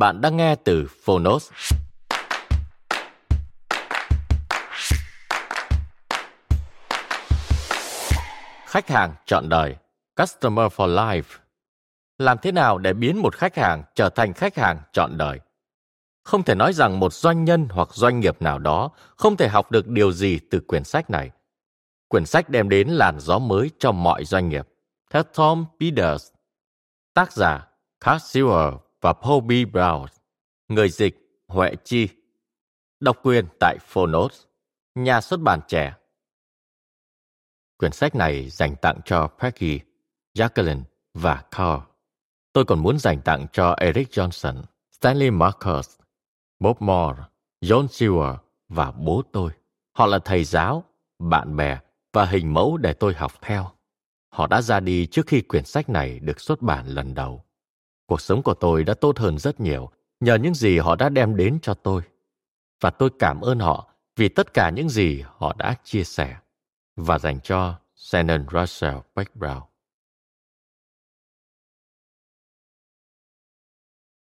Bạn đang nghe từ Phonos. Khách hàng chọn đời, Customer for Life. Làm thế nào để biến một khách hàng trở thành khách hàng chọn đời? Không thể nói rằng một doanh nhân hoặc doanh nghiệp nào đó không thể học được điều gì từ quyển sách này. Quyển sách đem đến làn gió mới cho mọi doanh nghiệp. Theo Tom Peters, tác giả Carl Sewell và Paul B. Brown. Người dịch Huệ Chi. Độc quyền tại Phonos. Nhà xuất bản trẻ. Quyển sách này dành tặng cho Peggy, Jacqueline và Carl. Tôi còn muốn dành tặng cho Eric Johnson, Stanley Marcus, Bob Moore, John Seward và bố tôi. Họ là thầy giáo, bạn bè và hình mẫu để tôi học theo. Họ đã ra đi trước khi quyển sách này được xuất bản lần đầu. Cuộc sống của tôi đã tốt hơn rất nhiều nhờ những gì họ đã đem đến cho tôi. Và tôi cảm ơn họ vì tất cả những gì họ đã chia sẻ và dành cho Shannon Russell Beck Brown.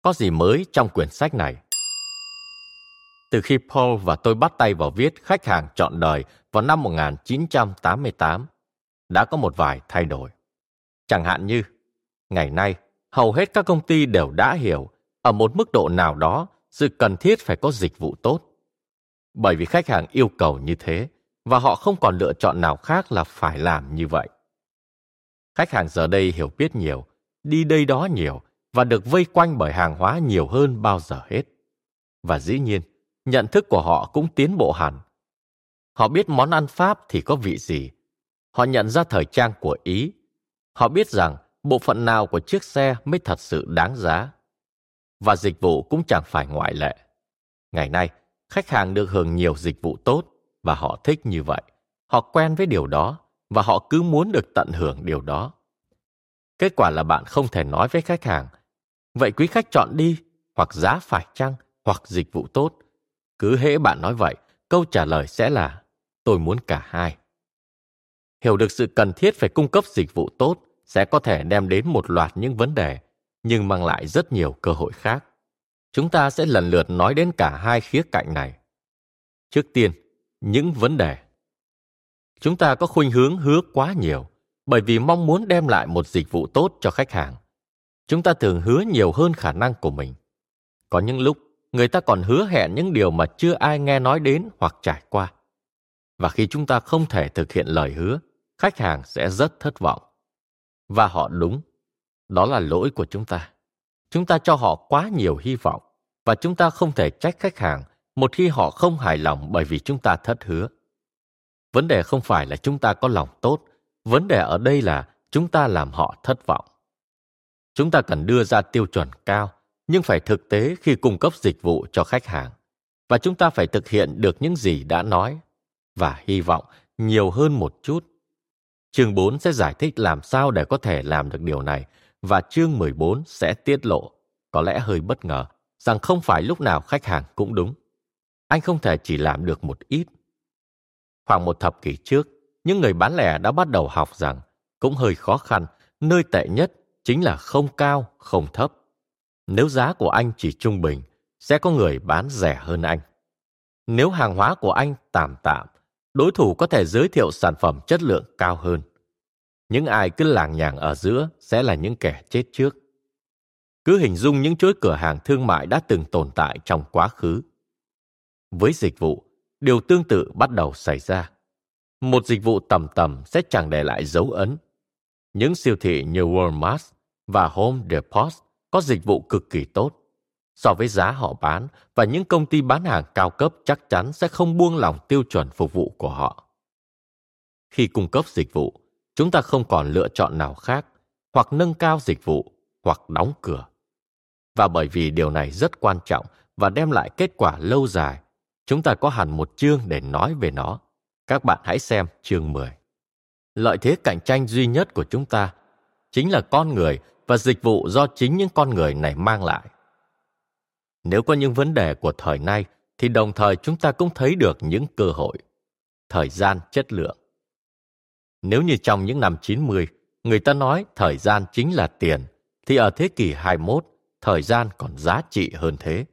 Có gì mới trong quyển sách này? Từ khi Paul và tôi bắt tay vào viết Khách hàng chọn đời vào năm 1988, đã có một vài thay đổi. Chẳng hạn như, ngày nay, hầu hết các công ty đều đã hiểu ở một mức độ nào đó sự cần thiết phải có dịch vụ tốt. Bởi vì khách hàng yêu cầu như thế và họ không còn lựa chọn nào khác là phải làm như vậy. Khách hàng giờ đây hiểu biết nhiều, đi đây đó nhiều và được vây quanh bởi hàng hóa nhiều hơn bao giờ hết. Và dĩ nhiên, nhận thức của họ cũng tiến bộ hẳn. Họ biết món ăn Pháp thì có vị gì. Họ nhận ra thời trang của Ý. Họ biết rằng bộ phận nào của chiếc xe mới thật sự đáng giá. Và dịch vụ cũng chẳng phải ngoại lệ. Ngày nay, khách hàng được hưởng nhiều dịch vụ tốt và họ thích như vậy. Họ quen với điều đó và họ cứ muốn được tận hưởng điều đó. Kết quả là bạn không thể nói với khách hàng, vậy quý khách chọn đi, hoặc giá phải chăng, hoặc dịch vụ tốt. Cứ hễ bạn nói vậy, câu trả lời sẽ là tôi muốn cả hai. Hiểu được sự cần thiết phải cung cấp dịch vụ tốt sẽ có thể đem đến một loạt những vấn đề, nhưng mang lại rất nhiều cơ hội khác. Chúng ta sẽ lần lượt nói đến cả hai khía cạnh này. Trước tiên, những vấn đề. Chúng ta có khuynh hướng hứa quá nhiều, bởi vì mong muốn đem lại một dịch vụ tốt cho khách hàng. Chúng ta thường hứa nhiều hơn khả năng của mình. Có những lúc, người ta còn hứa hẹn những điều mà chưa ai nghe nói đến hoặc trải qua. Và khi chúng ta không thể thực hiện lời hứa, khách hàng sẽ rất thất vọng và họ đúng. Đó là lỗi của chúng ta. Chúng ta cho họ quá nhiều hy vọng và chúng ta không thể trách khách hàng một khi họ không hài lòng bởi vì chúng ta thất hứa. Vấn đề không phải là chúng ta có lòng tốt, vấn đề ở đây là chúng ta làm họ thất vọng. Chúng ta cần đưa ra tiêu chuẩn cao, nhưng phải thực tế khi cung cấp dịch vụ cho khách hàng. Và chúng ta phải thực hiện được những gì đã nói và hy vọng nhiều hơn một chút Chương 4 sẽ giải thích làm sao để có thể làm được điều này và chương 14 sẽ tiết lộ, có lẽ hơi bất ngờ, rằng không phải lúc nào khách hàng cũng đúng. Anh không thể chỉ làm được một ít. Khoảng một thập kỷ trước, những người bán lẻ đã bắt đầu học rằng cũng hơi khó khăn, nơi tệ nhất chính là không cao, không thấp. Nếu giá của anh chỉ trung bình, sẽ có người bán rẻ hơn anh. Nếu hàng hóa của anh tạm tạm, đối thủ có thể giới thiệu sản phẩm chất lượng cao hơn. Những ai cứ làng nhàng ở giữa sẽ là những kẻ chết trước. Cứ hình dung những chuỗi cửa hàng thương mại đã từng tồn tại trong quá khứ. Với dịch vụ, điều tương tự bắt đầu xảy ra. Một dịch vụ tầm tầm sẽ chẳng để lại dấu ấn. Những siêu thị như Walmart và Home Depot có dịch vụ cực kỳ tốt. So với giá họ bán và những công ty bán hàng cao cấp chắc chắn sẽ không buông lỏng tiêu chuẩn phục vụ của họ. Khi cung cấp dịch vụ, chúng ta không còn lựa chọn nào khác, hoặc nâng cao dịch vụ, hoặc đóng cửa. Và bởi vì điều này rất quan trọng và đem lại kết quả lâu dài, chúng ta có hẳn một chương để nói về nó. Các bạn hãy xem chương 10. Lợi thế cạnh tranh duy nhất của chúng ta chính là con người và dịch vụ do chính những con người này mang lại. Nếu có những vấn đề của thời nay thì đồng thời chúng ta cũng thấy được những cơ hội. Thời gian chất lượng. Nếu như trong những năm 90, người ta nói thời gian chính là tiền, thì ở thế kỷ 21, thời gian còn giá trị hơn thế.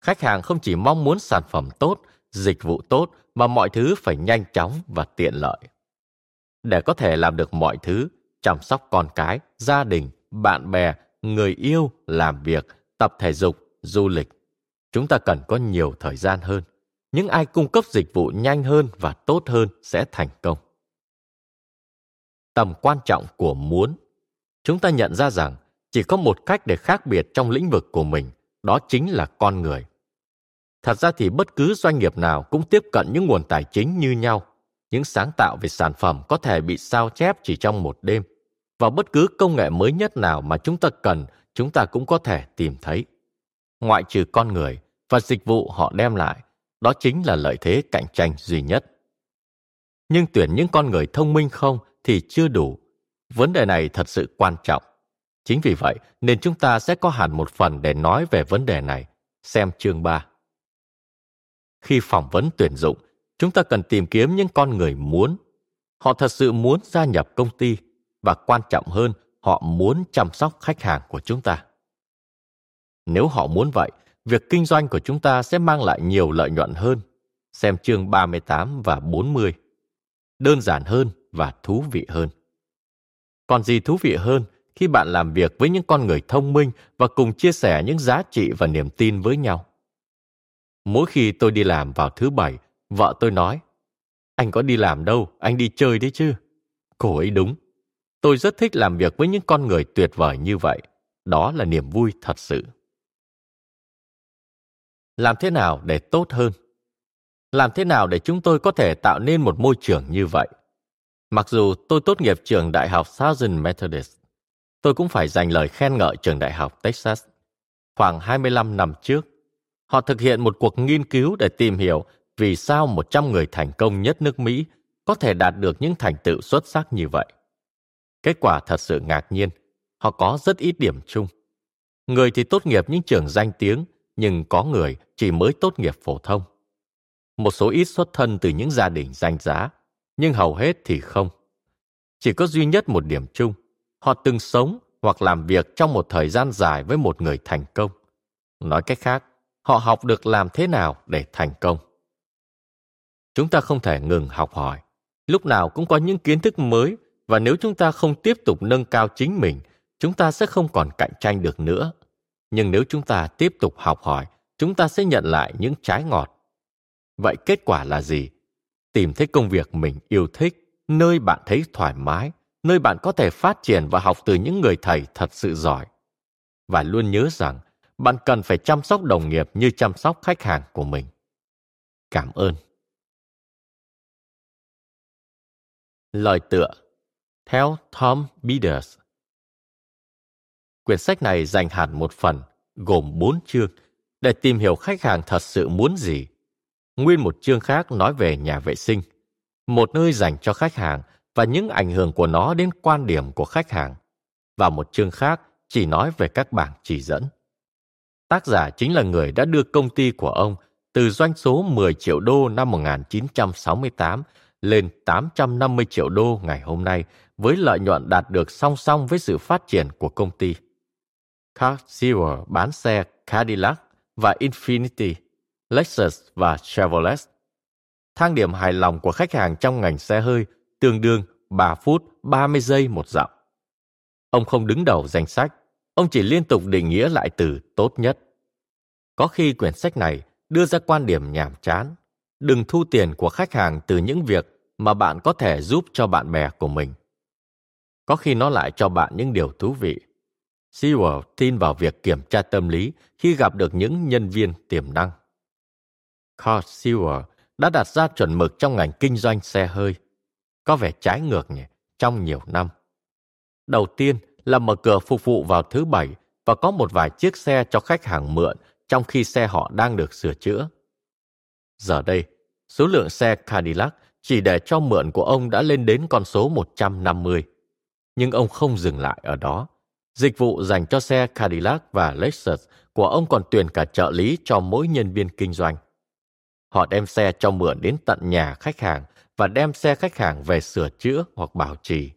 Khách hàng không chỉ mong muốn sản phẩm tốt, dịch vụ tốt mà mọi thứ phải nhanh chóng và tiện lợi. Để có thể làm được mọi thứ, chăm sóc con cái, gia đình, bạn bè, người yêu, làm việc, tập thể dục, du lịch, chúng ta cần có nhiều thời gian hơn. Những ai cung cấp dịch vụ nhanh hơn và tốt hơn sẽ thành công. Tầm quan trọng của muốn. Chúng ta nhận ra rằng chỉ có một cách để khác biệt trong lĩnh vực của mình, đó chính là con người. Thật ra thì bất cứ doanh nghiệp nào cũng tiếp cận những nguồn tài chính như nhau. Những sáng tạo về sản phẩm có thể bị sao chép chỉ trong một đêm. Và bất cứ công nghệ mới nhất nào mà chúng ta cần, chúng ta cũng có thể tìm thấy. Ngoại trừ con người và dịch vụ họ đem lại, đó chính là lợi thế cạnh tranh duy nhất. Nhưng tuyển những con người thông minh không thì chưa đủ. Vấn đề này thật sự quan trọng. Chính vì vậy nên chúng ta sẽ có hẳn một phần để nói về vấn đề này. Xem chương 3. Khi phỏng vấn tuyển dụng, chúng ta cần tìm kiếm những con người muốn. Họ thật sự muốn gia nhập công ty và quan trọng hơn, họ muốn chăm sóc khách hàng của chúng ta. Nếu họ muốn vậy, việc kinh doanh của chúng ta sẽ mang lại nhiều lợi nhuận hơn. Xem chương 38 và 40. Đơn giản hơn và thú vị hơn. Còn gì thú vị hơn khi bạn làm việc với những con người thông minh và cùng chia sẻ những giá trị và niềm tin với nhau? Mỗi khi tôi đi làm vào thứ bảy, vợ tôi nói, anh có đi làm đâu, anh đi chơi đấy chứ. Cô ấy đúng. Tôi rất thích làm việc với những con người tuyệt vời như vậy. Đó là niềm vui thật sự. Làm thế nào để tốt hơn? Làm thế nào để chúng tôi có thể tạo nên một môi trường như vậy? Mặc dù tôi tốt nghiệp trường đại học Southern Methodist, tôi cũng phải dành lời khen ngợi trường đại học Texas. Khoảng 25 năm trước, Họ thực hiện một cuộc nghiên cứu để tìm hiểu vì sao 100 người thành công nhất nước Mỹ có thể đạt được những thành tựu xuất sắc như vậy. Kết quả thật sự ngạc nhiên, họ có rất ít điểm chung. Người thì tốt nghiệp những trường danh tiếng, nhưng có người chỉ mới tốt nghiệp phổ thông. Một số ít xuất thân từ những gia đình danh giá, nhưng hầu hết thì không. Chỉ có duy nhất một điểm chung, họ từng sống hoặc làm việc trong một thời gian dài với một người thành công. Nói cách khác, họ học được làm thế nào để thành công chúng ta không thể ngừng học hỏi lúc nào cũng có những kiến thức mới và nếu chúng ta không tiếp tục nâng cao chính mình chúng ta sẽ không còn cạnh tranh được nữa nhưng nếu chúng ta tiếp tục học hỏi chúng ta sẽ nhận lại những trái ngọt. Vậy kết quả là gì? Tìm thấy công việc mình yêu thích nơi bạn thấy thoải mái nơi bạn có thể phát triển và học từ những người thầy thật sự giỏi. Và luôn nhớ rằng bạn cần phải chăm sóc đồng nghiệp như chăm sóc khách hàng của mình. Cảm ơn. Lời tựa. Theo Tom Bieders Quyển sách này dành hẳn một phần, gồm bốn chương, để tìm hiểu khách hàng thật sự muốn gì. Nguyên một chương khác nói về nhà vệ sinh, một nơi dành cho khách hàng và những ảnh hưởng của nó đến quan điểm của khách hàng. Và một chương khác chỉ nói về các bảng chỉ dẫn. Tác giả chính là người đã đưa công ty của ông từ doanh số 10 triệu đô năm 1968 lên 850 triệu đô ngày hôm nay với lợi nhuận đạt được song song với sự phát triển của công ty. Carl Zero bán xe Cadillac và Infinity, Lexus và Chevrolet. thang điểm hài lòng của khách hàng trong ngành xe hơi tương đương 3 phút 30 giây một dặm. Ông không đứng đầu danh sách, ông chỉ liên tục định nghĩa lại từ tốt nhất. Có khi quyển sách này đưa ra quan điểm nhàm chán, đừng thu tiền của khách hàng từ những việc mà bạn có thể giúp cho bạn bè của mình. Có khi nó lại cho bạn những điều thú vị. Sewell tin vào việc kiểm tra tâm lý khi gặp được những nhân viên tiềm năng. Carl Sewell đã đặt ra chuẩn mực trong ngành kinh doanh xe hơi. Có vẻ trái ngược nhỉ, trong nhiều năm. Đầu tiên là mở cửa phục vụ vào thứ bảy và có một vài chiếc xe cho khách hàng mượn trong khi xe họ đang được sửa chữa. Giờ đây, số lượng xe Cadillac chỉ để cho mượn của ông đã lên đến con số 150. Nhưng ông không dừng lại ở đó. Dịch vụ dành cho xe Cadillac và Lexus của ông còn tuyển cả trợ lý cho mỗi nhân viên kinh doanh. Họ đem xe cho mượn đến tận nhà khách hàng và đem xe khách hàng về sửa chữa hoặc bảo trì.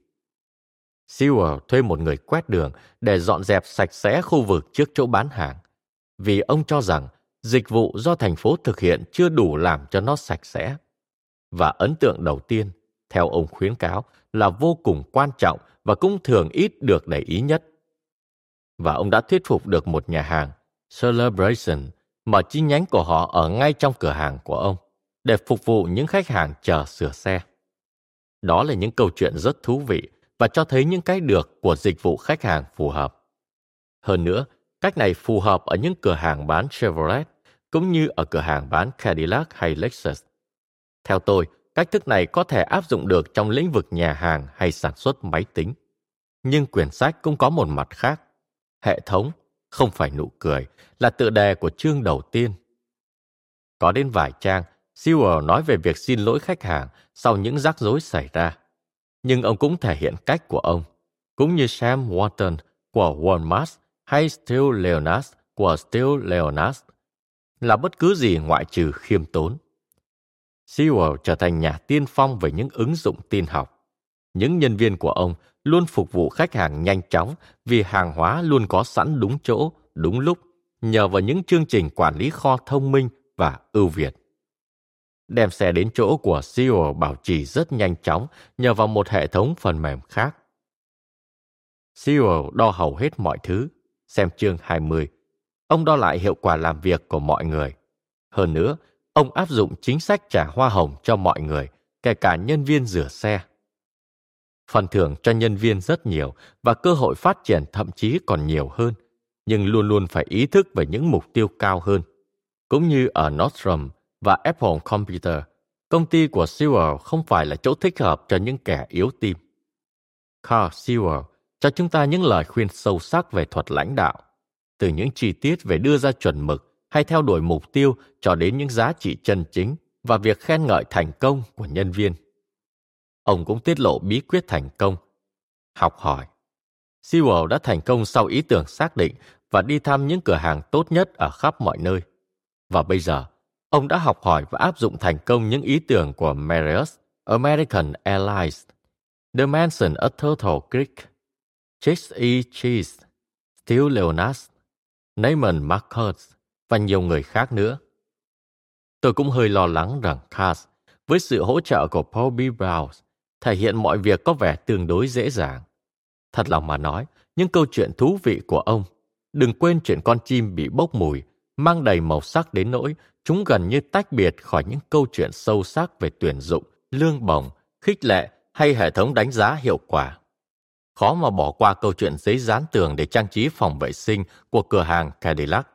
Sewell thuê một người quét đường để dọn dẹp sạch sẽ khu vực trước chỗ bán hàng, vì ông cho rằng dịch vụ do thành phố thực hiện chưa đủ làm cho nó sạch sẽ. Và ấn tượng đầu tiên, theo ông khuyến cáo, là vô cùng quan trọng và cũng thường ít được để ý nhất. Và ông đã thuyết phục được một nhà hàng, Celebration, mở chi nhánh của họ ở ngay trong cửa hàng của ông để phục vụ những khách hàng chờ sửa xe. Đó là những câu chuyện rất thú vị và cho thấy những cái được của dịch vụ khách hàng phù hợp. Hơn nữa, cách này phù hợp ở những cửa hàng bán Chevrolet cũng như ở cửa hàng bán Cadillac hay Lexus. Theo tôi, cách thức này có thể áp dụng được trong lĩnh vực nhà hàng hay sản xuất máy tính. Nhưng quyển sách cũng có một mặt khác. Hệ thống, không phải nụ cười, là tựa đề của chương đầu tiên. Có đến vài trang, Sewell nói về việc xin lỗi khách hàng sau những rắc rối xảy ra. Nhưng ông cũng thể hiện cách của ông, cũng như Sam Walton của Walmart hay Steele Leonard của Steele Leonard, là bất cứ gì ngoại trừ khiêm tốn. Sewell trở thành nhà tiên phong về những ứng dụng tin học. Những nhân viên của ông luôn phục vụ khách hàng nhanh chóng vì hàng hóa luôn có sẵn đúng chỗ, đúng lúc, nhờ vào những chương trình quản lý kho thông minh và ưu việt. Đem xe đến chỗ của CEO bảo trì rất nhanh chóng nhờ vào một hệ thống phần mềm khác. CEO đo hầu hết mọi thứ, xem chương 20. Ông đo lại hiệu quả làm việc của mọi người. Hơn nữa, ông áp dụng chính sách trả hoa hồng cho mọi người, kể cả nhân viên rửa xe. Phần thưởng cho nhân viên rất nhiều và cơ hội phát triển thậm chí còn nhiều hơn, nhưng luôn luôn phải ý thức về những mục tiêu cao hơn. Cũng như ở Nordstrom và Apple Computer, công ty của Sewell không phải là chỗ thích hợp cho những kẻ yếu tim. Carl Sewell cho chúng ta những lời khuyên sâu sắc về thuật lãnh đạo, từ những chi tiết về đưa ra chuẩn mực hay theo đuổi mục tiêu cho đến những giá trị chân chính và việc khen ngợi thành công của nhân viên. Ông cũng tiết lộ bí quyết thành công. Học hỏi. Sewell đã thành công sau ý tưởng xác định và đi thăm những cửa hàng tốt nhất ở khắp mọi nơi. Và bây giờ, ông đã học hỏi và áp dụng thành công những ý tưởng của Marriott, American Airlines, The Mansion at Turtle Creek, Chase E. Cheese, Steele Leonas, Neyman Marcus và nhiều người khác nữa. Tôi cũng hơi lo lắng rằng Cass, với sự hỗ trợ của Paul B. Brown, thể hiện mọi việc có vẻ tương đối dễ dàng. Thật lòng mà nói, những câu chuyện thú vị của ông, đừng quên chuyện con chim bị bốc mùi, mang đầy màu sắc đến nỗi chúng gần như tách biệt khỏi những câu chuyện sâu sắc về tuyển dụng, lương bổng, khích lệ hay hệ thống đánh giá hiệu quả. Khó mà bỏ qua câu chuyện giấy dán tường để trang trí phòng vệ sinh của cửa hàng Cadillac.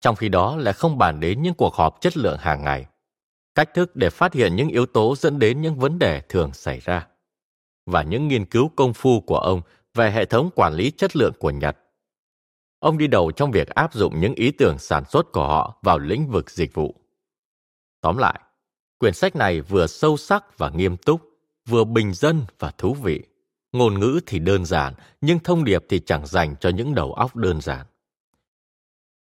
Trong khi đó lại không bàn đến những cuộc họp chất lượng hàng ngày cách thức để phát hiện những yếu tố dẫn đến những vấn đề thường xảy ra và những nghiên cứu công phu của ông về hệ thống quản lý chất lượng của Nhật. Ông đi đầu trong việc áp dụng những ý tưởng sản xuất của họ vào lĩnh vực dịch vụ. Tóm lại, quyển sách này vừa sâu sắc và nghiêm túc, vừa bình dân và thú vị. Ngôn ngữ thì đơn giản, nhưng thông điệp thì chẳng dành cho những đầu óc đơn giản.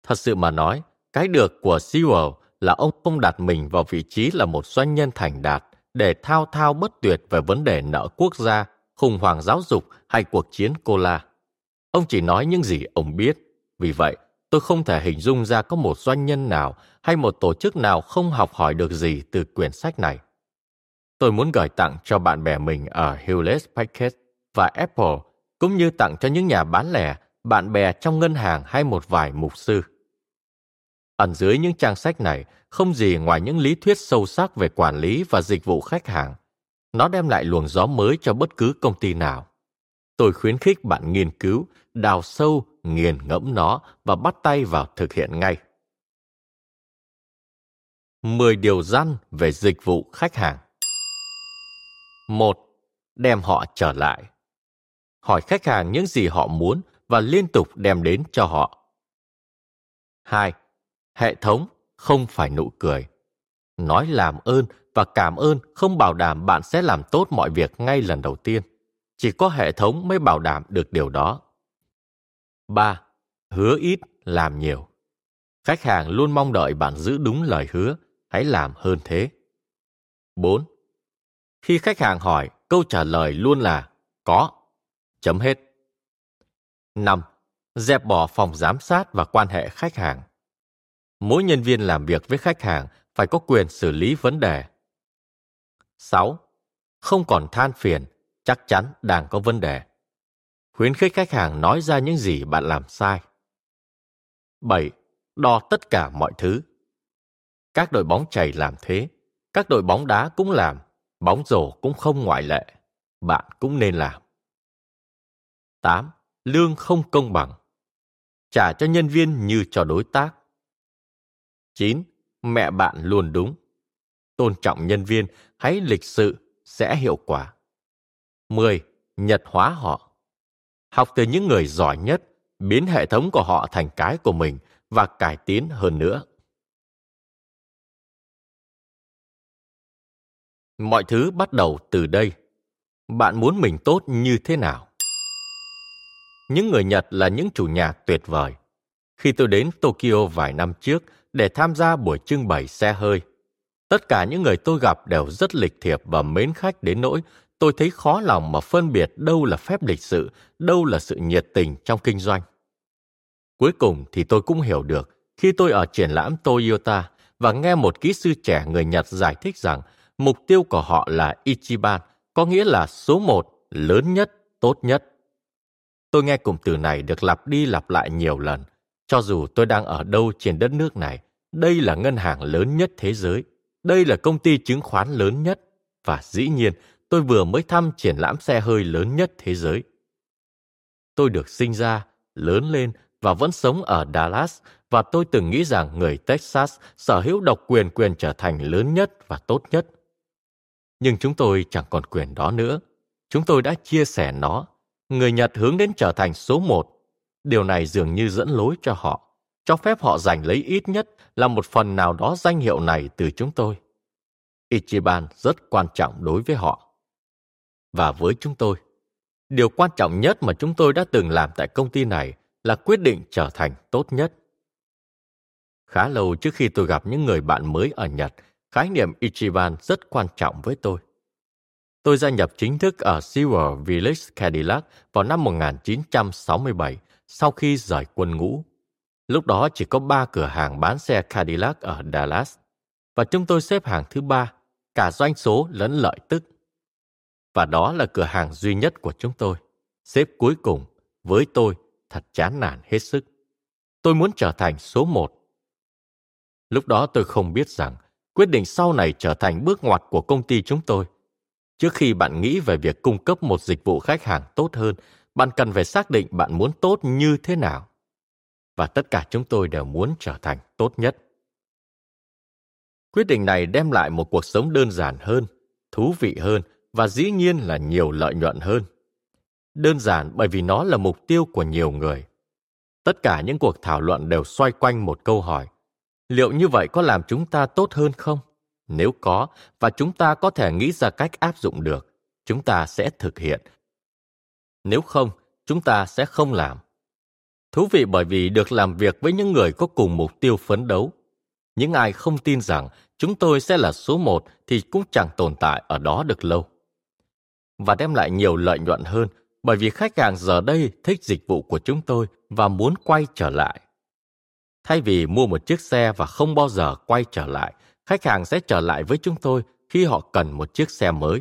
Thật sự mà nói, cái được của Sewell là ông không đặt mình vào vị trí là một doanh nhân thành đạt để thao thao bất tuyệt về vấn đề nợ quốc gia, khủng hoảng giáo dục hay cuộc chiến cola. Ông chỉ nói những gì ông biết. Vì vậy, tôi không thể hình dung ra có một doanh nhân nào hay một tổ chức nào không học hỏi được gì từ quyển sách này. Tôi muốn gửi tặng cho bạn bè mình ở Hewlett Packard và Apple, cũng như tặng cho những nhà bán lẻ, bạn bè trong ngân hàng hay một vài mục sư. Ẩn dưới những trang sách này không gì ngoài những lý thuyết sâu sắc về quản lý và dịch vụ khách hàng. Nó đem lại luồng gió mới cho bất cứ công ty nào. Tôi khuyến khích bạn nghiên cứu, đào sâu, nghiền ngẫm nó và bắt tay vào thực hiện ngay. 10 điều răn về dịch vụ khách hàng. 1. Đem họ trở lại. Hỏi khách hàng những gì họ muốn và liên tục đem đến cho họ. 2. Hệ thống không phải nụ cười. Nói làm ơn và cảm ơn không bảo đảm bạn sẽ làm tốt mọi việc ngay lần đầu tiên. Chỉ có hệ thống mới bảo đảm được điều đó. 3. Hứa ít, làm nhiều. Khách hàng luôn mong đợi bạn giữ đúng lời hứa, hãy làm hơn thế. 4. Khi khách hàng hỏi, câu trả lời luôn là có. Chấm hết. 5. Dẹp bỏ phòng giám sát và quan hệ khách hàng. Mỗi nhân viên làm việc với khách hàng phải có quyền xử lý vấn đề. 6. Không còn than phiền, chắc chắn đang có vấn đề. Khuyến khích khách hàng nói ra những gì bạn làm sai. 7. Đo tất cả mọi thứ. Các đội bóng chày làm thế, các đội bóng đá cũng làm, bóng rổ cũng không ngoại lệ. Bạn cũng nên làm. 8. Lương không công bằng. Trả cho nhân viên như cho đối tác. 9. Mẹ bạn luôn đúng. Tôn trọng nhân viên, hãy lịch sự, sẽ hiệu quả. 10. Nhật hóa họ. Học từ những người giỏi nhất, biến hệ thống của họ thành cái của mình và cải tiến hơn nữa. Mọi thứ bắt đầu từ đây. Bạn muốn mình tốt như thế nào? Những người Nhật là những chủ nhà tuyệt vời. Khi tôi đến Tokyo vài năm trước để tham gia buổi trưng bày xe hơi, tất cả những người tôi gặp đều rất lịch thiệp và mến khách đến nỗi tôi thấy khó lòng mà phân biệt đâu là phép lịch sự, đâu là sự nhiệt tình trong kinh doanh. Cuối cùng thì tôi cũng hiểu được khi tôi ở triển lãm Toyota và nghe một kỹ sư trẻ người Nhật giải thích rằng mục tiêu của họ là Ichiban, có nghĩa là số một, lớn nhất, tốt nhất. Tôi nghe cụm từ này được lặp đi lặp lại nhiều lần. Cho dù tôi đang ở đâu trên đất nước này, đây là ngân hàng lớn nhất thế giới. Đây là công ty chứng khoán lớn nhất. Và dĩ nhiên, tôi vừa mới thăm triển lãm xe hơi lớn nhất thế giới. Tôi được sinh ra, lớn lên và vẫn sống ở Dallas và tôi từng nghĩ rằng người Texas sở hữu độc quyền quyền trở thành lớn nhất và tốt nhất. Nhưng chúng tôi chẳng còn quyền đó nữa. Chúng tôi đã chia sẻ nó người Nhật hướng đến trở thành số một. Điều này dường như dẫn lối cho họ, cho phép họ giành lấy ít nhất là một phần nào đó danh hiệu này từ chúng tôi. Ichiban rất quan trọng đối với họ. Và với chúng tôi, điều quan trọng nhất mà chúng tôi đã từng làm tại công ty này là quyết định trở thành tốt nhất. Khá lâu trước khi tôi gặp những người bạn mới ở Nhật, khái niệm Ichiban rất quan trọng với tôi. Tôi gia nhập chính thức ở Silver Village Cadillac vào năm 1967 sau khi rời quân ngũ. Lúc đó chỉ có ba cửa hàng bán xe Cadillac ở Dallas và chúng tôi xếp hàng thứ ba, cả doanh số lẫn lợi tức. Và đó là cửa hàng duy nhất của chúng tôi. Xếp cuối cùng, với tôi, thật chán nản hết sức. Tôi muốn trở thành số một. Lúc đó tôi không biết rằng quyết định sau này trở thành bước ngoặt của công ty chúng tôi – Trước khi bạn nghĩ về việc cung cấp một dịch vụ khách hàng tốt hơn, bạn cần phải xác định bạn muốn tốt như thế nào. Và tất cả chúng tôi đều muốn trở thành tốt nhất. Quyết định này đem lại một cuộc sống đơn giản hơn, thú vị hơn và dĩ nhiên là nhiều lợi nhuận hơn. Đơn giản bởi vì nó là mục tiêu của nhiều người. Tất cả những cuộc thảo luận đều xoay quanh một câu hỏi. Liệu như vậy có làm chúng ta tốt hơn không? Nếu có và chúng ta có thể nghĩ ra cách áp dụng được, chúng ta sẽ thực hiện. Nếu không, chúng ta sẽ không làm. Thú vị bởi vì được làm việc với những người có cùng mục tiêu phấn đấu. Những ai không tin rằng chúng tôi sẽ là số một thì cũng chẳng tồn tại ở đó được lâu. Và đem lại nhiều lợi nhuận hơn bởi vì khách hàng giờ đây thích dịch vụ của chúng tôi và muốn quay trở lại. Thay vì mua một chiếc xe và không bao giờ quay trở lại, khách hàng sẽ trở lại với chúng tôi khi họ cần một chiếc xe mới.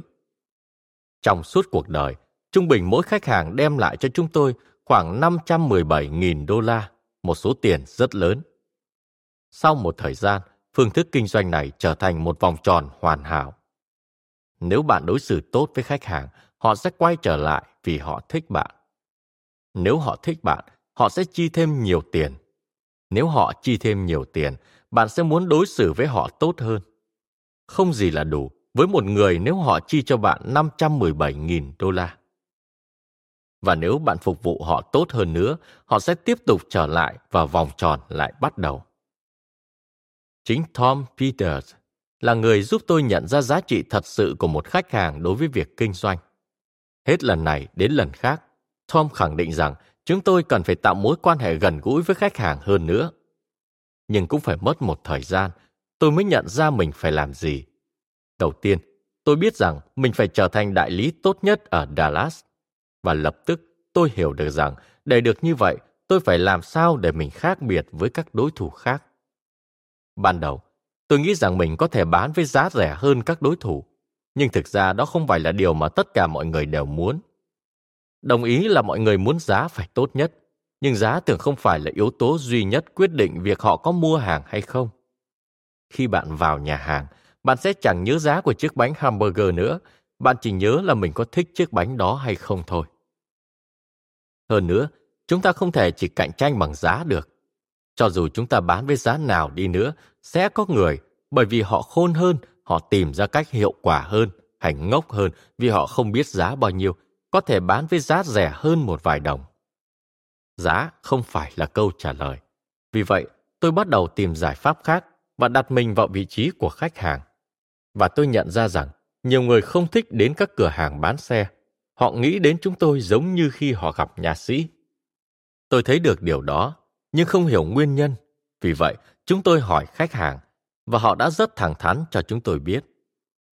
Trong suốt cuộc đời, trung bình mỗi khách hàng đem lại cho chúng tôi khoảng 517.000 đô la, một số tiền rất lớn. Sau một thời gian, phương thức kinh doanh này trở thành một vòng tròn hoàn hảo. Nếu bạn đối xử tốt với khách hàng, họ sẽ quay trở lại vì họ thích bạn. Nếu họ thích bạn, họ sẽ chi thêm nhiều tiền. Nếu họ chi thêm nhiều tiền, bạn sẽ muốn đối xử với họ tốt hơn. Không gì là đủ với một người nếu họ chi cho bạn 517.000 đô la. Và nếu bạn phục vụ họ tốt hơn nữa, họ sẽ tiếp tục trở lại và vòng tròn lại bắt đầu. Chính Tom Peters là người giúp tôi nhận ra giá trị thật sự của một khách hàng đối với việc kinh doanh. Hết lần này đến lần khác, Tom khẳng định rằng chúng tôi cần phải tạo mối quan hệ gần gũi với khách hàng hơn nữa. Nhưng cũng phải mất một thời gian, tôi mới nhận ra mình phải làm gì. Đầu tiên, tôi biết rằng mình phải trở thành đại lý tốt nhất ở Dallas. Và lập tức tôi hiểu được rằng để được như vậy, tôi phải làm sao để mình khác biệt với các đối thủ khác. Ban đầu, tôi nghĩ rằng mình có thể bán với giá rẻ hơn các đối thủ, nhưng thực ra đó không phải là điều mà tất cả mọi người đều muốn. Đồng ý là mọi người muốn giá phải tốt nhất, nhưng giá thường không phải là yếu tố duy nhất quyết định việc họ có mua hàng hay không. Khi bạn vào nhà hàng, bạn sẽ chẳng nhớ giá của chiếc bánh hamburger nữa, bạn chỉ nhớ là mình có thích chiếc bánh đó hay không thôi. Hơn nữa, chúng ta không thể chỉ cạnh tranh bằng giá được. Cho dù chúng ta bán với giá nào đi nữa, sẽ có người, bởi vì họ khôn hơn, họ tìm ra cách hiệu quả hơn, hay ngốc hơn vì họ không biết giá bao nhiêu, có thể bán với giá rẻ hơn một vài đồng. Giá không phải là câu trả lời. Vì vậy, tôi bắt đầu tìm giải pháp khác và đặt mình vào vị trí của khách hàng. Và tôi nhận ra rằng nhiều người không thích đến các cửa hàng bán xe. Họ nghĩ đến chúng tôi giống như khi họ gặp nhà sĩ. Tôi thấy được điều đó, nhưng không hiểu nguyên nhân. Vì vậy, chúng tôi hỏi khách hàng, và họ đã rất thẳng thắn cho chúng tôi biết.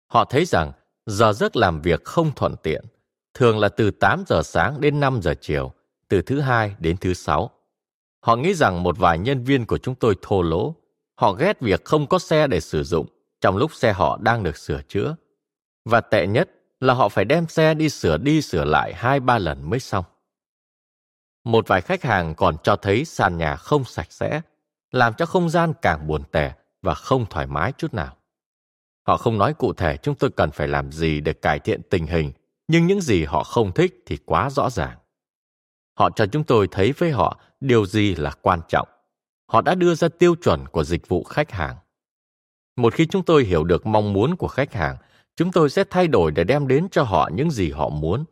Họ thấy rằng giờ giấc làm việc không thuận tiện, thường là từ 8 giờ sáng đến 5 giờ chiều, từ thứ hai đến thứ sáu. Họ nghĩ rằng một vài nhân viên của chúng tôi thô lỗ. Họ ghét việc không có xe để sử dụng trong lúc xe họ đang được sửa chữa. Và tệ nhất là họ phải đem xe đi sửa đi sửa lại hai ba lần mới xong. Một vài khách hàng còn cho thấy sàn nhà không sạch sẽ, làm cho không gian càng buồn tẻ và không thoải mái chút nào. Họ không nói cụ thể chúng tôi cần phải làm gì để cải thiện tình hình, nhưng những gì họ không thích thì quá rõ ràng. Họ cho chúng tôi thấy với họ điều gì là quan trọng. Họ đã đưa ra tiêu chuẩn của dịch vụ khách hàng. Một khi chúng tôi hiểu được mong muốn của khách hàng, chúng tôi sẽ thay đổi để đem đến cho họ những gì họ muốn.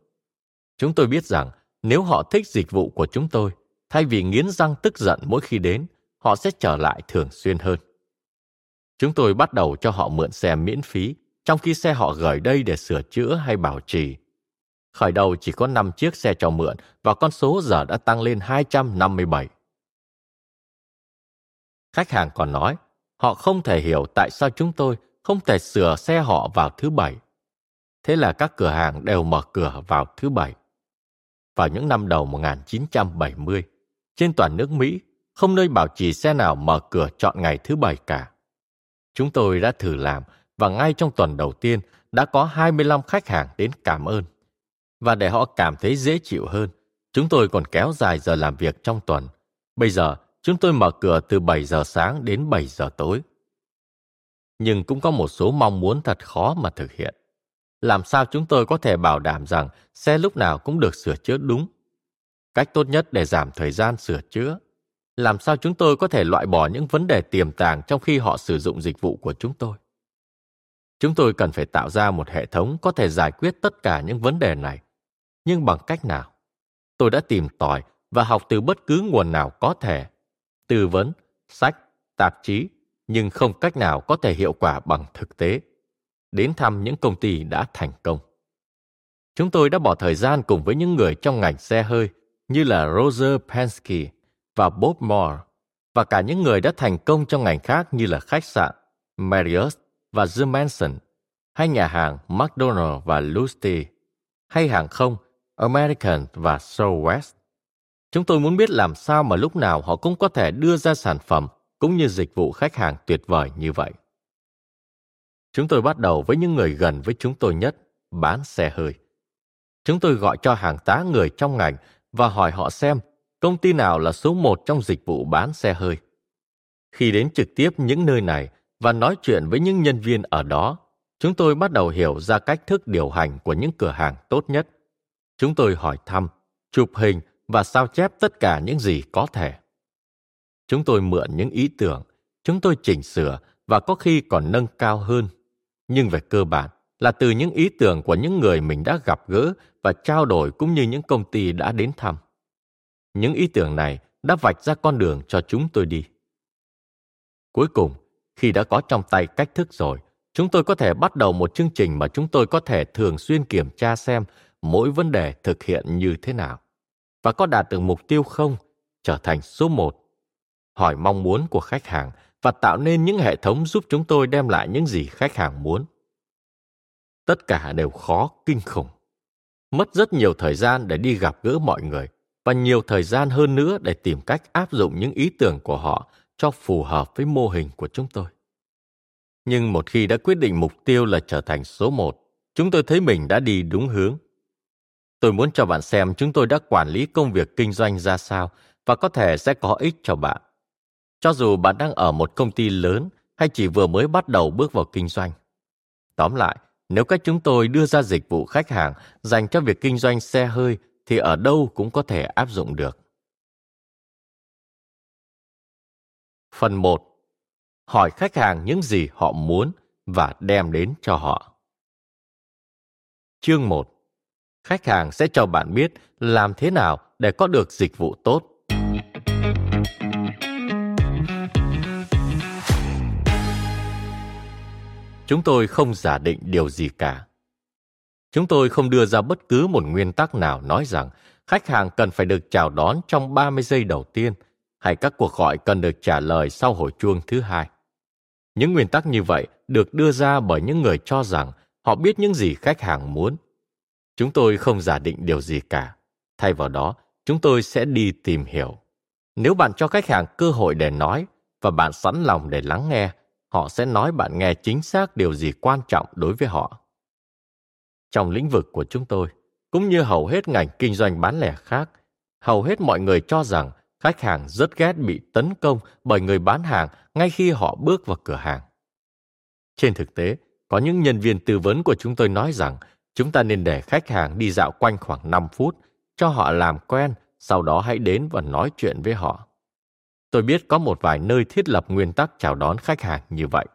Chúng tôi biết rằng nếu họ thích dịch vụ của chúng tôi, thay vì nghiến răng tức giận mỗi khi đến, họ sẽ trở lại thường xuyên hơn. Chúng tôi bắt đầu cho họ mượn xe miễn phí, trong khi xe họ gửi đây để sửa chữa hay bảo trì. Khởi đầu chỉ có 5 chiếc xe cho mượn và con số giờ đã tăng lên 257. Khách hàng còn nói, họ không thể hiểu tại sao chúng tôi không thể sửa xe họ vào thứ bảy. Thế là các cửa hàng đều mở cửa vào thứ bảy. Vào những năm đầu 1970, trên toàn nước Mỹ, không nơi bảo trì xe nào mở cửa chọn ngày thứ bảy cả. Chúng tôi đã thử làm và ngay trong tuần đầu tiên đã có 25 khách hàng đến cảm ơn. Và để họ cảm thấy dễ chịu hơn, chúng tôi còn kéo dài giờ làm việc trong tuần. Bây giờ, chúng tôi mở cửa từ 7 giờ sáng đến 7 giờ tối. Nhưng cũng có một số mong muốn thật khó mà thực hiện. Làm sao chúng tôi có thể bảo đảm rằng xe lúc nào cũng được sửa chữa đúng? Cách tốt nhất để giảm thời gian sửa chữa. Làm sao chúng tôi có thể loại bỏ những vấn đề tiềm tàng trong khi họ sử dụng dịch vụ của chúng tôi? Chúng tôi cần phải tạo ra một hệ thống có thể giải quyết tất cả những vấn đề này. Nhưng bằng cách nào? Tôi đã tìm tòi và học từ bất cứ nguồn nào có thể. Tư vấn, sách, tạp chí nhưng không cách nào có thể hiệu quả bằng thực tế đến thăm những công ty đã thành công chúng tôi đã bỏ thời gian cùng với những người trong ngành xe hơi như là roger penske và Bob Moore và cả những người đã thành công trong ngành khác như là khách sạn, Marriott và The Mansion, hay nhà hàng McDonald và Lusty, hay hàng không American và Southwest. Chúng tôi muốn biết làm sao mà lúc nào họ cũng có thể đưa ra sản phẩm cũng như dịch vụ khách hàng tuyệt vời như vậy. Chúng tôi bắt đầu với những người gần với chúng tôi nhất, bán xe hơi. Chúng tôi gọi cho hàng tá người trong ngành và hỏi họ xem công ty nào là số một trong dịch vụ bán xe hơi. Khi đến trực tiếp những nơi này và nói chuyện với những nhân viên ở đó, chúng tôi bắt đầu hiểu ra cách thức điều hành của những cửa hàng tốt nhất. Chúng tôi hỏi thăm, chụp hình và sao chép tất cả những gì có thể. Chúng tôi mượn những ý tưởng, chúng tôi chỉnh sửa và có khi còn nâng cao hơn. Nhưng về cơ bản là từ những ý tưởng của những người mình đã gặp gỡ và trao đổi cũng như những công ty đã đến thăm. Những ý tưởng này đã vạch ra con đường cho chúng tôi đi. Cuối cùng, khi đã có trong tay cách thức rồi, chúng tôi có thể bắt đầu một chương trình mà chúng tôi có thể thường xuyên kiểm tra xem mỗi vấn đề thực hiện như thế nào và có đạt được mục tiêu không trở thành số một hỏi mong muốn của khách hàng và tạo nên những hệ thống giúp chúng tôi đem lại những gì khách hàng muốn. Tất cả đều khó, kinh khủng. Mất rất nhiều thời gian để đi gặp gỡ mọi người và nhiều thời gian hơn nữa để tìm cách áp dụng những ý tưởng của họ cho phù hợp với mô hình của chúng tôi. Nhưng một khi đã quyết định mục tiêu là trở thành số một, chúng tôi thấy mình đã đi đúng hướng. Tôi muốn cho bạn xem chúng tôi đã quản lý công việc kinh doanh ra sao và có thể sẽ có ích cho bạn cho dù bạn đang ở một công ty lớn hay chỉ vừa mới bắt đầu bước vào kinh doanh tóm lại, nếu cách chúng tôi đưa ra dịch vụ khách hàng dành cho việc kinh doanh xe hơi thì ở đâu cũng có thể áp dụng được. Phần 1. Hỏi khách hàng những gì họ muốn và đem đến cho họ. Chương 1. Khách hàng sẽ cho bạn biết làm thế nào để có được dịch vụ tốt. Chúng tôi không giả định điều gì cả. Chúng tôi không đưa ra bất cứ một nguyên tắc nào nói rằng khách hàng cần phải được chào đón trong 30 giây đầu tiên hay các cuộc gọi cần được trả lời sau hồi chuông thứ hai. Những nguyên tắc như vậy được đưa ra bởi những người cho rằng họ biết những gì khách hàng muốn. Chúng tôi không giả định điều gì cả. Thay vào đó, chúng tôi sẽ đi tìm hiểu. Nếu bạn cho khách hàng cơ hội để nói và bạn sẵn lòng để lắng nghe, họ sẽ nói bạn nghe chính xác điều gì quan trọng đối với họ. Trong lĩnh vực của chúng tôi, cũng như hầu hết ngành kinh doanh bán lẻ khác, hầu hết mọi người cho rằng khách hàng rất ghét bị tấn công bởi người bán hàng ngay khi họ bước vào cửa hàng. Trên thực tế, có những nhân viên tư vấn của chúng tôi nói rằng chúng ta nên để khách hàng đi dạo quanh khoảng 5 phút, cho họ làm quen, sau đó hãy đến và nói chuyện với họ. Tôi biết có một vài nơi thiết lập nguyên tắc chào đón khách hàng như vậy.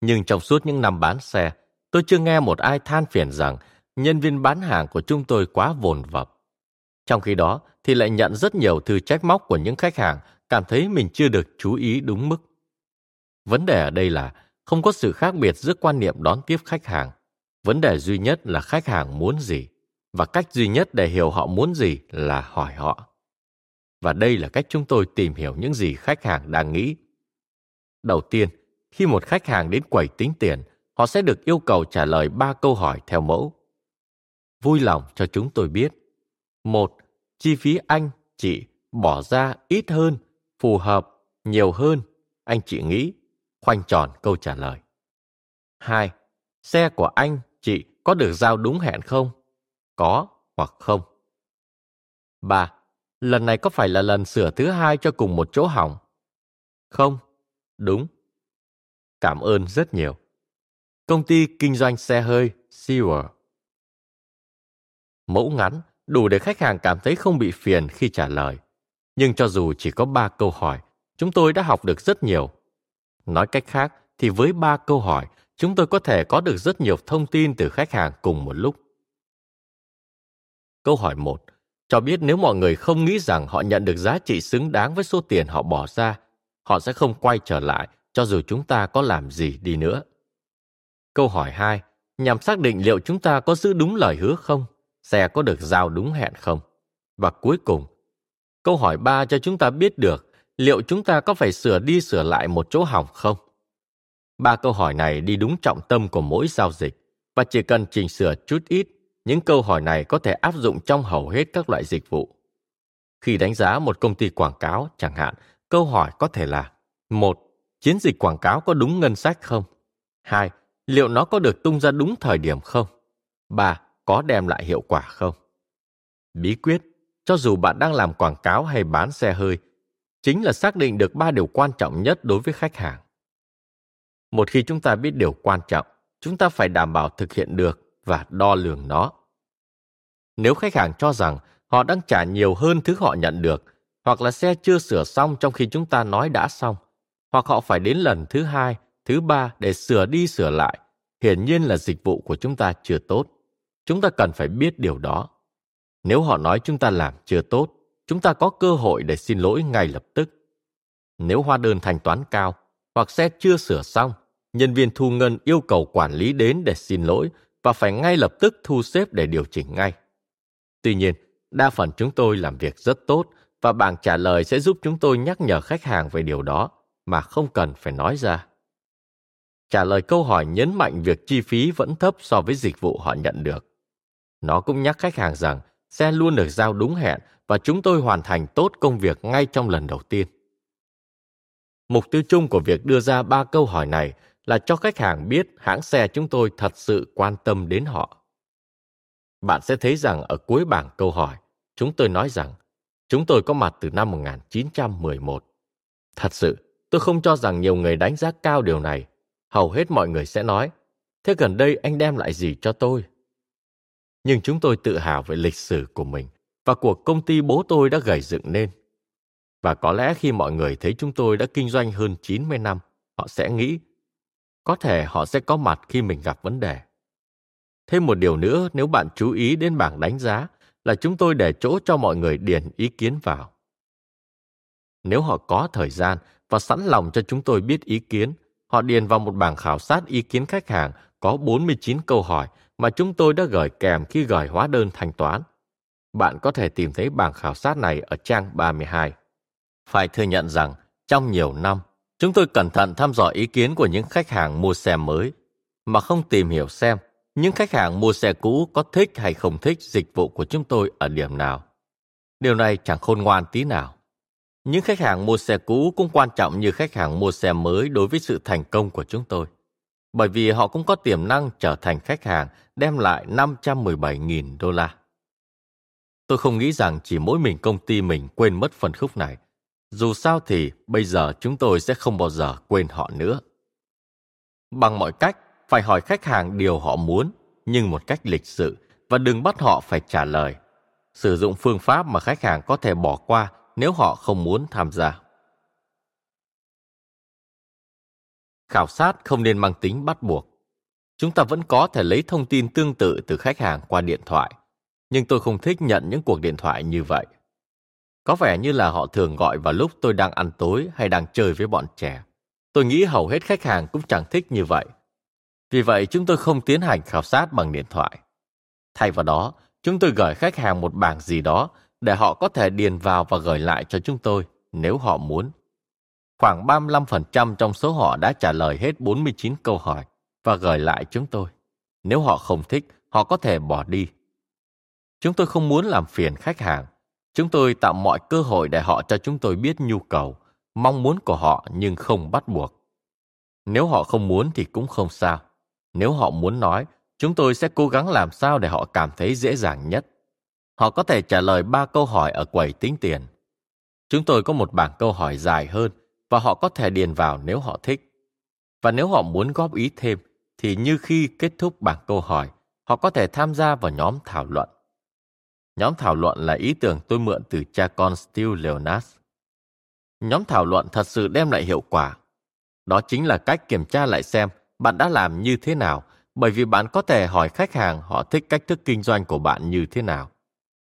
Nhưng trong suốt những năm bán xe, tôi chưa nghe một ai than phiền rằng nhân viên bán hàng của chúng tôi quá vồn vập. Trong khi đó thì lại nhận rất nhiều thư trách móc của những khách hàng cảm thấy mình chưa được chú ý đúng mức. Vấn đề ở đây là không có sự khác biệt giữa quan niệm đón tiếp khách hàng. Vấn đề duy nhất là khách hàng muốn gì, và cách duy nhất để hiểu họ muốn gì là hỏi họ. Và đây là cách chúng tôi tìm hiểu những gì khách hàng đang nghĩ. Đầu tiên, khi một khách hàng đến quầy tính tiền, họ sẽ được yêu cầu trả lời ba câu hỏi theo mẫu. Vui lòng cho chúng tôi biết. Một, chi phí anh, chị bỏ ra ít hơn, phù hợp, nhiều hơn, anh chị nghĩ, khoanh tròn câu trả lời. Hai, xe của anh, chị có được giao đúng hẹn không? Có hoặc không. Ba, lần này có phải là lần sửa thứ hai cho cùng một chỗ hỏng? Không, đúng. Cảm ơn rất nhiều. Công ty kinh doanh xe hơi Sewer. Mẫu ngắn đủ để khách hàng cảm thấy không bị phiền khi trả lời. Nhưng cho dù chỉ có ba câu hỏi, chúng tôi đã học được rất nhiều. Nói cách khác thì với ba câu hỏi, chúng tôi có thể có được rất nhiều thông tin từ khách hàng cùng một lúc. Câu hỏi 1 cho biết nếu mọi người không nghĩ rằng họ nhận được giá trị xứng đáng với số tiền họ bỏ ra, họ sẽ không quay trở lại cho dù chúng ta có làm gì đi nữa. Câu hỏi 2 nhằm xác định liệu chúng ta có giữ đúng lời hứa không, xe có được giao đúng hẹn không. Và cuối cùng, câu hỏi 3 cho chúng ta biết được liệu chúng ta có phải sửa đi sửa lại một chỗ hỏng không. Ba câu hỏi này đi đúng trọng tâm của mỗi giao dịch và chỉ cần chỉnh sửa chút ít những câu hỏi này có thể áp dụng trong hầu hết các loại dịch vụ. Khi đánh giá một công ty quảng cáo, chẳng hạn, câu hỏi có thể là một Chiến dịch quảng cáo có đúng ngân sách không? 2. Liệu nó có được tung ra đúng thời điểm không? 3. Có đem lại hiệu quả không? Bí quyết, cho dù bạn đang làm quảng cáo hay bán xe hơi, chính là xác định được ba điều quan trọng nhất đối với khách hàng. Một khi chúng ta biết điều quan trọng, chúng ta phải đảm bảo thực hiện được và đo lường nó. Nếu khách hàng cho rằng họ đang trả nhiều hơn thứ họ nhận được, hoặc là xe chưa sửa xong trong khi chúng ta nói đã xong, hoặc họ phải đến lần thứ hai, thứ ba để sửa đi sửa lại, hiển nhiên là dịch vụ của chúng ta chưa tốt. Chúng ta cần phải biết điều đó. Nếu họ nói chúng ta làm chưa tốt, chúng ta có cơ hội để xin lỗi ngay lập tức. Nếu hóa đơn thanh toán cao hoặc xe chưa sửa xong, nhân viên thu ngân yêu cầu quản lý đến để xin lỗi và phải ngay lập tức thu xếp để điều chỉnh ngay. Tuy nhiên, đa phần chúng tôi làm việc rất tốt và bảng trả lời sẽ giúp chúng tôi nhắc nhở khách hàng về điều đó mà không cần phải nói ra. Trả lời câu hỏi nhấn mạnh việc chi phí vẫn thấp so với dịch vụ họ nhận được. Nó cũng nhắc khách hàng rằng xe luôn được giao đúng hẹn và chúng tôi hoàn thành tốt công việc ngay trong lần đầu tiên. Mục tiêu chung của việc đưa ra ba câu hỏi này là cho khách hàng biết hãng xe chúng tôi thật sự quan tâm đến họ. Bạn sẽ thấy rằng ở cuối bảng câu hỏi, chúng tôi nói rằng chúng tôi có mặt từ năm 1911. Thật sự, tôi không cho rằng nhiều người đánh giá cao điều này. Hầu hết mọi người sẽ nói, thế gần đây anh đem lại gì cho tôi? Nhưng chúng tôi tự hào về lịch sử của mình và của công ty bố tôi đã gầy dựng nên. Và có lẽ khi mọi người thấy chúng tôi đã kinh doanh hơn 90 năm, họ sẽ nghĩ, có thể họ sẽ có mặt khi mình gặp vấn đề. Thêm một điều nữa nếu bạn chú ý đến bảng đánh giá là chúng tôi để chỗ cho mọi người điền ý kiến vào. Nếu họ có thời gian và sẵn lòng cho chúng tôi biết ý kiến, họ điền vào một bảng khảo sát ý kiến khách hàng có 49 câu hỏi mà chúng tôi đã gửi kèm khi gửi hóa đơn thanh toán. Bạn có thể tìm thấy bảng khảo sát này ở trang 32. Phải thừa nhận rằng, trong nhiều năm, chúng tôi cẩn thận thăm dò ý kiến của những khách hàng mua xe mới, mà không tìm hiểu xem những khách hàng mua xe cũ có thích hay không thích dịch vụ của chúng tôi ở điểm nào. Điều này chẳng khôn ngoan tí nào. Những khách hàng mua xe cũ cũng quan trọng như khách hàng mua xe mới đối với sự thành công của chúng tôi. Bởi vì họ cũng có tiềm năng trở thành khách hàng đem lại 517.000 đô la. Tôi không nghĩ rằng chỉ mỗi mình công ty mình quên mất phần khúc này. Dù sao thì bây giờ chúng tôi sẽ không bao giờ quên họ nữa. Bằng mọi cách, phải hỏi khách hàng điều họ muốn, nhưng một cách lịch sự và đừng bắt họ phải trả lời. Sử dụng phương pháp mà khách hàng có thể bỏ qua nếu họ không muốn tham gia. Khảo sát không nên mang tính bắt buộc. Chúng ta vẫn có thể lấy thông tin tương tự từ khách hàng qua điện thoại, nhưng tôi không thích nhận những cuộc điện thoại như vậy. Có vẻ như là họ thường gọi vào lúc tôi đang ăn tối hay đang chơi với bọn trẻ. Tôi nghĩ hầu hết khách hàng cũng chẳng thích như vậy. Vì vậy, chúng tôi không tiến hành khảo sát bằng điện thoại. Thay vào đó, chúng tôi gửi khách hàng một bảng gì đó để họ có thể điền vào và gửi lại cho chúng tôi nếu họ muốn. Khoảng 35% trong số họ đã trả lời hết 49 câu hỏi và gửi lại chúng tôi. Nếu họ không thích, họ có thể bỏ đi. Chúng tôi không muốn làm phiền khách hàng. Chúng tôi tạo mọi cơ hội để họ cho chúng tôi biết nhu cầu, mong muốn của họ nhưng không bắt buộc. Nếu họ không muốn thì cũng không sao. Nếu họ muốn nói, chúng tôi sẽ cố gắng làm sao để họ cảm thấy dễ dàng nhất. Họ có thể trả lời ba câu hỏi ở quầy tính tiền. Chúng tôi có một bảng câu hỏi dài hơn và họ có thể điền vào nếu họ thích. Và nếu họ muốn góp ý thêm, thì như khi kết thúc bảng câu hỏi, họ có thể tham gia vào nhóm thảo luận. Nhóm thảo luận là ý tưởng tôi mượn từ cha con Steve Leonas. Nhóm thảo luận thật sự đem lại hiệu quả. Đó chính là cách kiểm tra lại xem bạn đã làm như thế nào, bởi vì bạn có thể hỏi khách hàng họ thích cách thức kinh doanh của bạn như thế nào.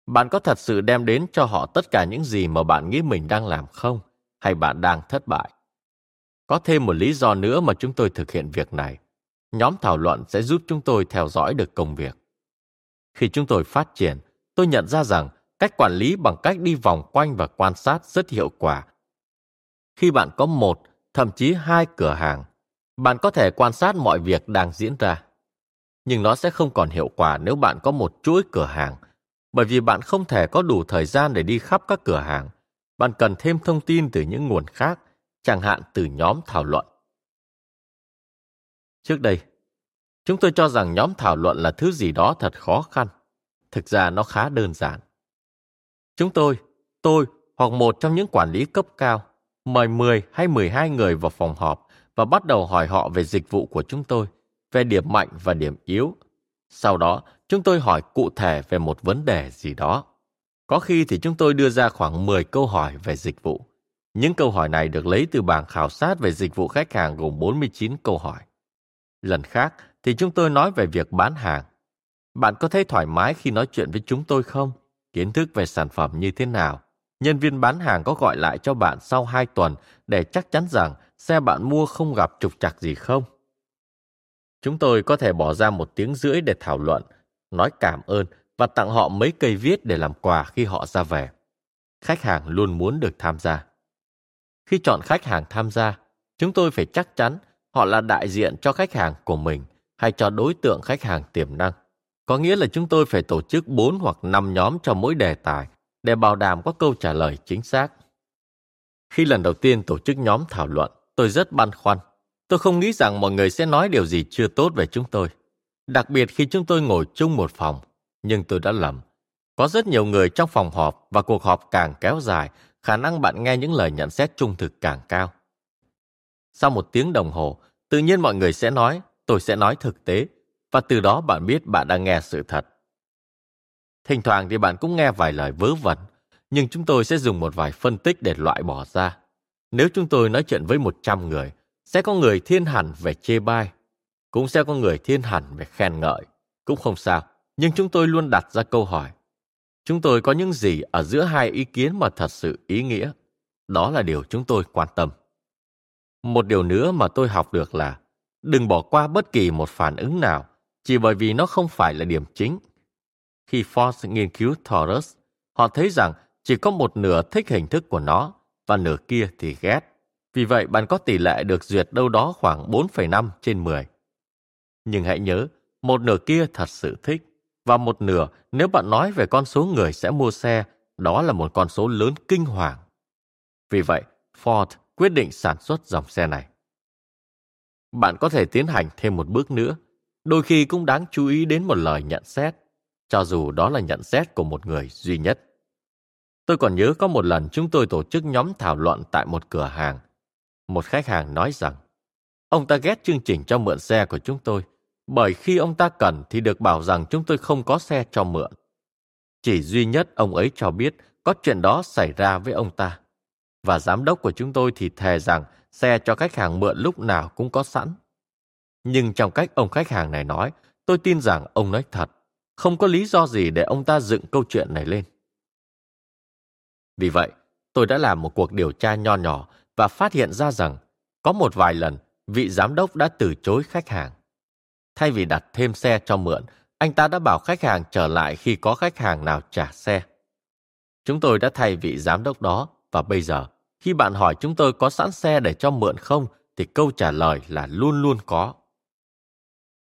Bạn có thật sự đem đến cho họ tất cả những gì mà bạn nghĩ mình đang làm không? Hay bạn đang thất bại? Có thêm một lý do nữa mà chúng tôi thực hiện việc này. Nhóm thảo luận sẽ giúp chúng tôi theo dõi được công việc. Khi chúng tôi phát triển, tôi nhận ra rằng cách quản lý bằng cách đi vòng quanh và quan sát rất hiệu quả. Khi bạn có một, thậm chí hai cửa hàng, bạn có thể quan sát mọi việc đang diễn ra. Nhưng nó sẽ không còn hiệu quả nếu bạn có một chuỗi cửa hàng, bởi vì bạn không thể có đủ thời gian để đi khắp các cửa hàng. Bạn cần thêm thông tin từ những nguồn khác, chẳng hạn từ nhóm thảo luận. Trước đây, chúng tôi cho rằng nhóm thảo luận là thứ gì đó thật khó khăn. Thực ra nó khá đơn giản. Chúng tôi, tôi hoặc một trong những quản lý cấp cao mời 10 hay 12 người vào phòng họp và bắt đầu hỏi họ về dịch vụ của chúng tôi, về điểm mạnh và điểm yếu. Sau đó, chúng tôi hỏi cụ thể về một vấn đề gì đó. Có khi thì chúng tôi đưa ra khoảng 10 câu hỏi về dịch vụ. Những câu hỏi này được lấy từ bảng khảo sát về dịch vụ khách hàng gồm 49 câu hỏi. Lần khác thì chúng tôi nói về việc bán hàng. Bạn có thấy thoải mái khi nói chuyện với chúng tôi không? Kiến thức về sản phẩm như thế nào? Nhân viên bán hàng có gọi lại cho bạn sau 2 tuần để chắc chắn rằng xe bạn mua không gặp trục trặc gì không? Chúng tôi có thể bỏ ra một tiếng rưỡi để thảo luận, nói cảm ơn và tặng họ mấy cây viết để làm quà khi họ ra về. Khách hàng luôn muốn được tham gia. Khi chọn khách hàng tham gia, chúng tôi phải chắc chắn họ là đại diện cho khách hàng của mình hay cho đối tượng khách hàng tiềm năng. Có nghĩa là chúng tôi phải tổ chức 4 hoặc 5 nhóm cho mỗi đề tài để bảo đảm có câu trả lời chính xác. Khi lần đầu tiên tổ chức nhóm thảo luận, tôi rất băn khoăn. Tôi không nghĩ rằng mọi người sẽ nói điều gì chưa tốt về chúng tôi. Đặc biệt khi chúng tôi ngồi chung một phòng, nhưng tôi đã lầm. Có rất nhiều người trong phòng họp và cuộc họp càng kéo dài, khả năng bạn nghe những lời nhận xét trung thực càng cao. Sau một tiếng đồng hồ, tự nhiên mọi người sẽ nói, tôi sẽ nói thực tế, và từ đó bạn biết bạn đang nghe sự thật. Thỉnh thoảng thì bạn cũng nghe vài lời vớ vẩn, nhưng chúng tôi sẽ dùng một vài phân tích để loại bỏ ra. Nếu chúng tôi nói chuyện với 100 người, sẽ có người thiên hẳn về chê bai, cũng sẽ có người thiên hẳn về khen ngợi. Cũng không sao, nhưng chúng tôi luôn đặt ra câu hỏi. Chúng tôi có những gì ở giữa hai ý kiến mà thật sự ý nghĩa? Đó là điều chúng tôi quan tâm. Một điều nữa mà tôi học được là đừng bỏ qua bất kỳ một phản ứng nào chỉ bởi vì nó không phải là điểm chính. Khi Ford nghiên cứu Taurus, họ thấy rằng chỉ có một nửa thích hình thức của nó và nửa kia thì ghét. Vì vậy, bạn có tỷ lệ được duyệt đâu đó khoảng 4,5 trên 10. Nhưng hãy nhớ, một nửa kia thật sự thích, và một nửa nếu bạn nói về con số người sẽ mua xe, đó là một con số lớn kinh hoàng. Vì vậy, Ford quyết định sản xuất dòng xe này. Bạn có thể tiến hành thêm một bước nữa. Đôi khi cũng đáng chú ý đến một lời nhận xét, cho dù đó là nhận xét của một người duy nhất. Tôi còn nhớ có một lần chúng tôi tổ chức nhóm thảo luận tại một cửa hàng. Một khách hàng nói rằng, ông ta ghét chương trình cho mượn xe của chúng tôi, bởi khi ông ta cần thì được bảo rằng chúng tôi không có xe cho mượn. Chỉ duy nhất ông ấy cho biết có chuyện đó xảy ra với ông ta. Và giám đốc của chúng tôi thì thề rằng xe cho khách hàng mượn lúc nào cũng có sẵn. Nhưng trong cách ông khách hàng này nói, tôi tin rằng ông nói thật. Không có lý do gì để ông ta dựng câu chuyện này lên. Vì vậy, tôi đã làm một cuộc điều tra nho nhỏ và phát hiện ra rằng có một vài lần vị giám đốc đã từ chối khách hàng. Thay vì đặt thêm xe cho mượn, anh ta đã bảo khách hàng trở lại khi có khách hàng nào trả xe. Chúng tôi đã thay vị giám đốc đó và bây giờ, khi bạn hỏi chúng tôi có sẵn xe để cho mượn không, thì câu trả lời là luôn luôn có.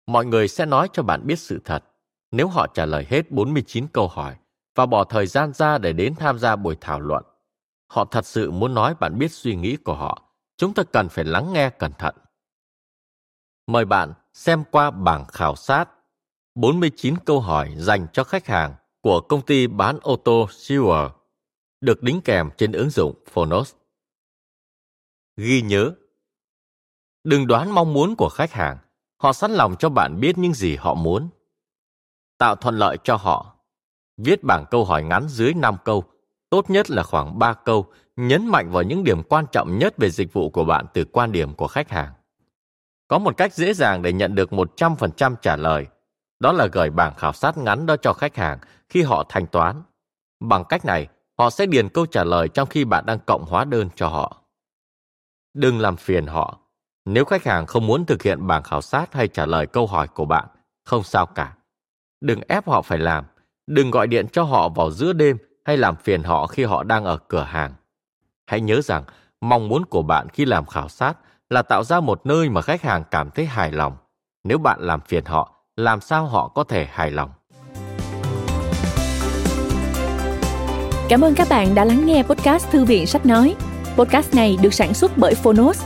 Mọi người sẽ nói cho bạn biết sự thật. Nếu họ trả lời hết 49 câu hỏi và bỏ thời gian ra để đến tham gia buổi thảo luận, họ thật sự muốn nói bạn biết suy nghĩ của họ. Chúng ta cần phải lắng nghe cẩn thận. Mời bạn xem qua bảng khảo sát 49 câu hỏi dành cho khách hàng của công ty bán ô tô Sewer được đính kèm trên ứng dụng Phonos. Ghi nhớ Đừng đoán mong muốn của khách hàng, họ sẵn lòng cho bạn biết những gì họ muốn. Tạo thuận lợi cho họ. Viết bảng câu hỏi ngắn dưới 5 câu, tốt nhất là khoảng 3 câu, nhấn mạnh vào những điểm quan trọng nhất về dịch vụ của bạn từ quan điểm của khách hàng. Có một cách dễ dàng để nhận được 100% trả lời, đó là gửi bảng khảo sát ngắn đó cho khách hàng khi họ thanh toán. Bằng cách này, họ sẽ điền câu trả lời trong khi bạn đang cộng hóa đơn cho họ. Đừng làm phiền họ. Nếu khách hàng không muốn thực hiện bảng khảo sát hay trả lời câu hỏi của bạn, không sao cả. Đừng ép họ phải làm. Đừng gọi điện cho họ vào giữa đêm hay làm phiền họ khi họ đang ở cửa hàng. Hãy nhớ rằng, mong muốn của bạn khi làm khảo sát là tạo ra một nơi mà khách hàng cảm thấy hài lòng. Nếu bạn làm phiền họ, làm sao họ có thể hài lòng? Cảm ơn các bạn đã lắng nghe podcast Thư viện Sách Nói. Podcast này được sản xuất bởi Phonos,